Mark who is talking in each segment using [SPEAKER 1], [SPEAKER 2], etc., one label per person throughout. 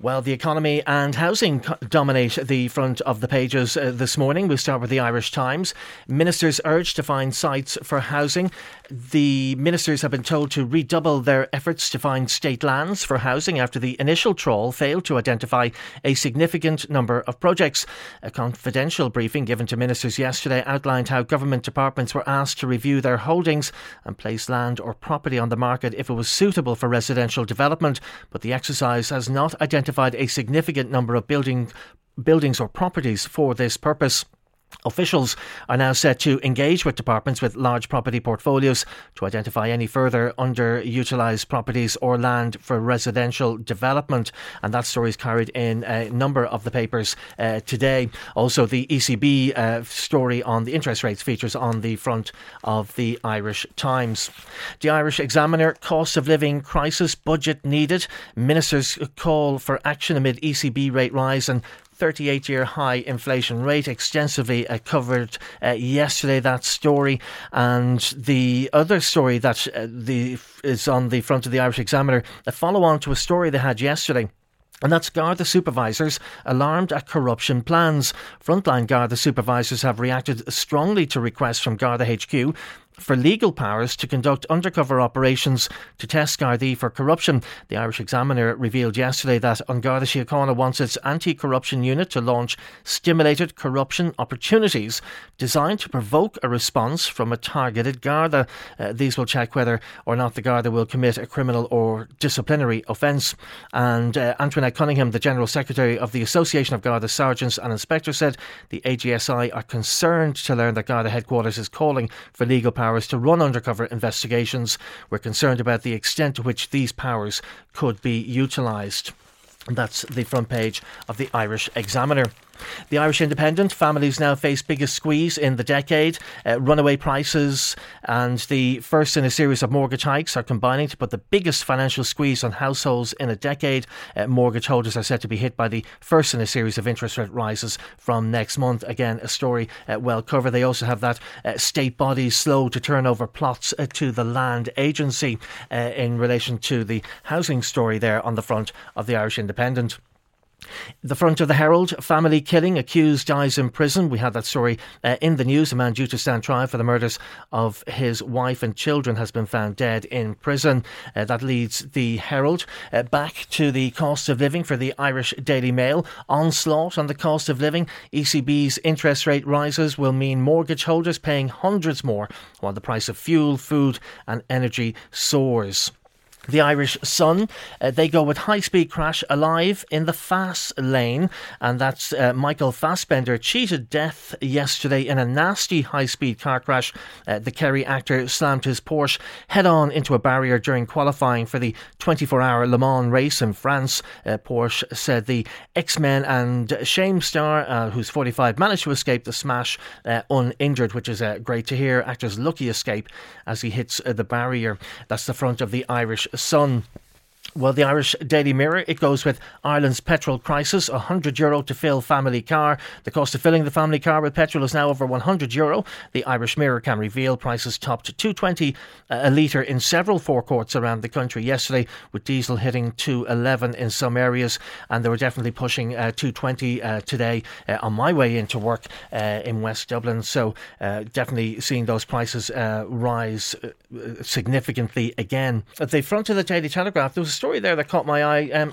[SPEAKER 1] Well, the economy and housing dominate the front of the pages uh, this morning. We'll start with the Irish Times. Ministers urged to find sites for housing. The ministers have been told to redouble their efforts to find state lands for housing after the initial trawl failed to identify a significant number of projects. A confidential briefing given to ministers yesterday outlined how government departments were asked to review their holdings and place land or property on the market if it was suitable for residential development, but the exercise has not identified identified a significant number of building, buildings or properties for this purpose. Officials are now set to engage with departments with large property portfolios to identify any further underutilised properties or land for residential development. And that story is carried in a number of the papers uh, today. Also, the ECB uh, story on the interest rates features on the front of the Irish Times. The Irish Examiner cost of living crisis budget needed. Ministers call for action amid ECB rate rise and 38 year high inflation rate. Extensively uh, covered uh, yesterday that story. And the other story that uh, the, is on the front of the Irish Examiner, a follow on to a story they had yesterday. And that's Garda supervisors alarmed at corruption plans. Frontline Garda supervisors have reacted strongly to requests from Garda HQ for legal powers to conduct undercover operations to test Gardaí for corruption. The Irish Examiner revealed yesterday that An Garda Síochána wants its anti corruption unit to launch stimulated corruption opportunities designed to provoke a response from a targeted Garda. Uh, these will check whether or not the Garda will commit a criminal or disciplinary offence. And uh, Antoinette Cunningham, the General Secretary of the Association of Garda Sergeants and Inspectors, said the AGSI are concerned to learn that Garda headquarters is calling for legal powers powers to run undercover investigations. We're concerned about the extent to which these powers could be utilised. That's the front page of the Irish Examiner. The Irish Independent families now face biggest squeeze in the decade. Uh, runaway prices and the first in a series of mortgage hikes are combining to put the biggest financial squeeze on households in a decade. Uh, mortgage holders are set to be hit by the first in a series of interest rate rises from next month. Again, a story uh, well covered. They also have that uh, state bodies slow to turn over plots uh, to the land agency uh, in relation to the housing story there on the front of the Irish Independent. The front of the Herald, family killing, accused dies in prison. We had that story uh, in the news. A man due to stand trial for the murders of his wife and children has been found dead in prison. Uh, that leads the Herald uh, back to the cost of living for the Irish Daily Mail. Onslaught on the cost of living. ECB's interest rate rises will mean mortgage holders paying hundreds more, while the price of fuel, food, and energy soars. The Irish Sun, uh, they go with high speed crash alive in the fast lane, and that's uh, Michael Fassbender cheated death yesterday in a nasty high speed car crash. Uh, the Kerry actor slammed his Porsche head on into a barrier during qualifying for the 24 hour Le Mans race in France. Uh, Porsche said the X Men and Shame star, uh, who's 45, managed to escape the smash uh, uninjured, which is great to hear. Actor's lucky escape as he hits the barrier. That's the front of the Irish Sun. Well, the Irish Daily Mirror, it goes with Ireland's petrol crisis, €100 Euro to fill family car. The cost of filling the family car with petrol is now over €100. Euro. The Irish Mirror can reveal prices topped 220 a litre in several forecourts around the country yesterday, with diesel hitting 211 in some areas, and they were definitely pushing uh, 220 uh, today uh, on my way into work uh, in West Dublin. So, uh, definitely seeing those prices uh, rise significantly again. At the front of the Daily Telegraph, there was story there that caught my eye. Um,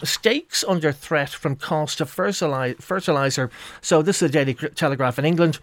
[SPEAKER 1] under threat from cost of fertilizer. So this is the Daily Telegraph in England.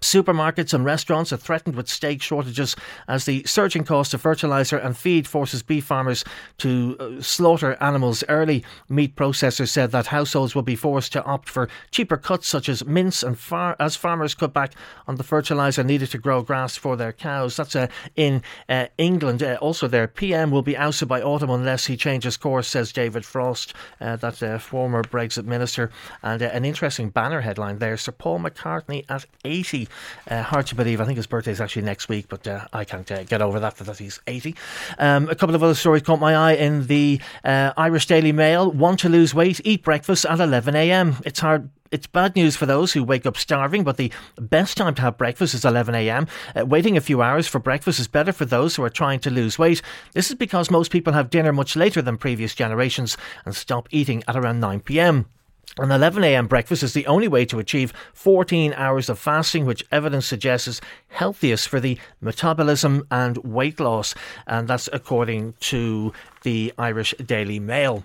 [SPEAKER 1] Supermarkets and restaurants are threatened with steak shortages as the surging cost of fertiliser and feed forces beef farmers to uh, slaughter animals early. Meat processors said that households will be forced to opt for cheaper cuts such as mince and far- as farmers cut back on the fertiliser needed to grow grass for their cows. That's uh, in uh, England. Uh, also, their PM will be ousted by autumn unless he changes course, says David Frost, uh, that uh, former Brexit minister. And an interesting banner headline there Sir Paul McCartney at 80 uh, hard to believe. I think his birthday is actually next week, but uh, I can't uh, get over that, that he's 80. Um, a couple of other stories caught my eye in the uh, Irish Daily Mail. Want to lose weight? Eat breakfast at 11 a.m. It's hard it's bad news for those who wake up starving, but the best time to have breakfast is 11am. Uh, waiting a few hours for breakfast is better for those who are trying to lose weight. This is because most people have dinner much later than previous generations and stop eating at around 9pm. An 11am breakfast is the only way to achieve 14 hours of fasting, which evidence suggests is healthiest for the metabolism and weight loss. And that's according to the Irish Daily Mail.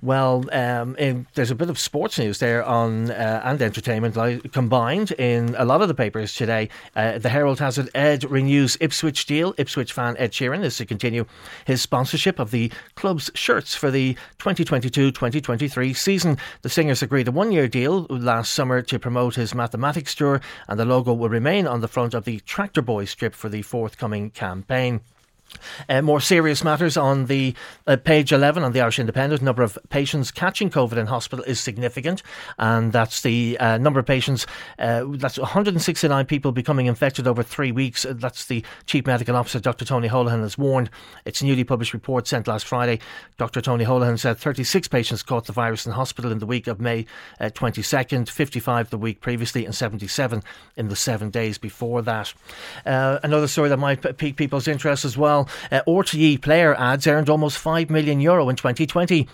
[SPEAKER 1] Well, um, in, there's a bit of sports news there on uh, and entertainment like, combined in a lot of the papers today. Uh, the Herald has it. Ed renews Ipswich deal. Ipswich fan Ed Sheeran is to continue his sponsorship of the club's shirts for the 2022-2023 season. The singers agreed a one-year deal last summer to promote his mathematics tour, and the logo will remain on the front of the Tractor Boy strip for the forthcoming campaign. Uh, more serious matters on the uh, page 11 on the Irish Independent. Number of patients catching COVID in hospital is significant, and that's the uh, number of patients. Uh, that's 169 people becoming infected over three weeks. Uh, that's the Chief Medical Officer, Dr. Tony Holohan, has warned. It's a newly published report sent last Friday. Dr. Tony Holohan said 36 patients caught the virus in hospital in the week of May 22nd, uh, 55 the week previously, and 77 in the seven days before that. another story that might pique people's interest as well. Uh, RTE player ads earned almost 5 million euro in 2020.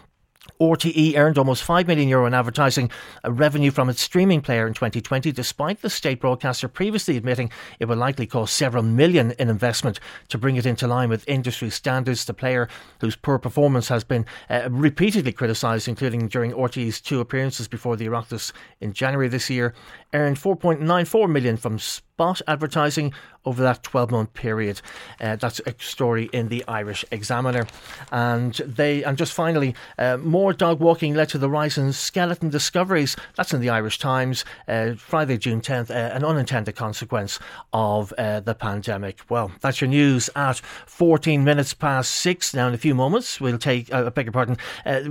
[SPEAKER 1] RTE earned almost 5 million euro in advertising revenue from its streaming player in 2020, despite the state broadcaster previously admitting it would likely cost several million in investment to bring it into line with industry standards. The player, whose poor performance has been uh, repeatedly criticised, including during RTE's two appearances before the Oireachtas in January this year, earned 4.94 million from spot advertising over that 12 month period. Uh, that's a story in the Irish Examiner. And they and just finally, uh, more dog walking led to the rise in skeleton discoveries. That's in the Irish Times, uh, Friday, June 10th, uh, an unintended consequence of uh, the pandemic. Well, that's your news at 14 minutes past six. Now, in a few moments, we'll take, uh, I beg your pardon,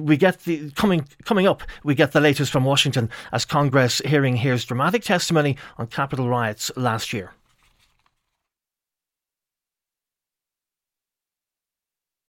[SPEAKER 1] we get the coming coming up, we get the latest from Washington as Congress hearing hears dramatic testimony on Capitol riots last year.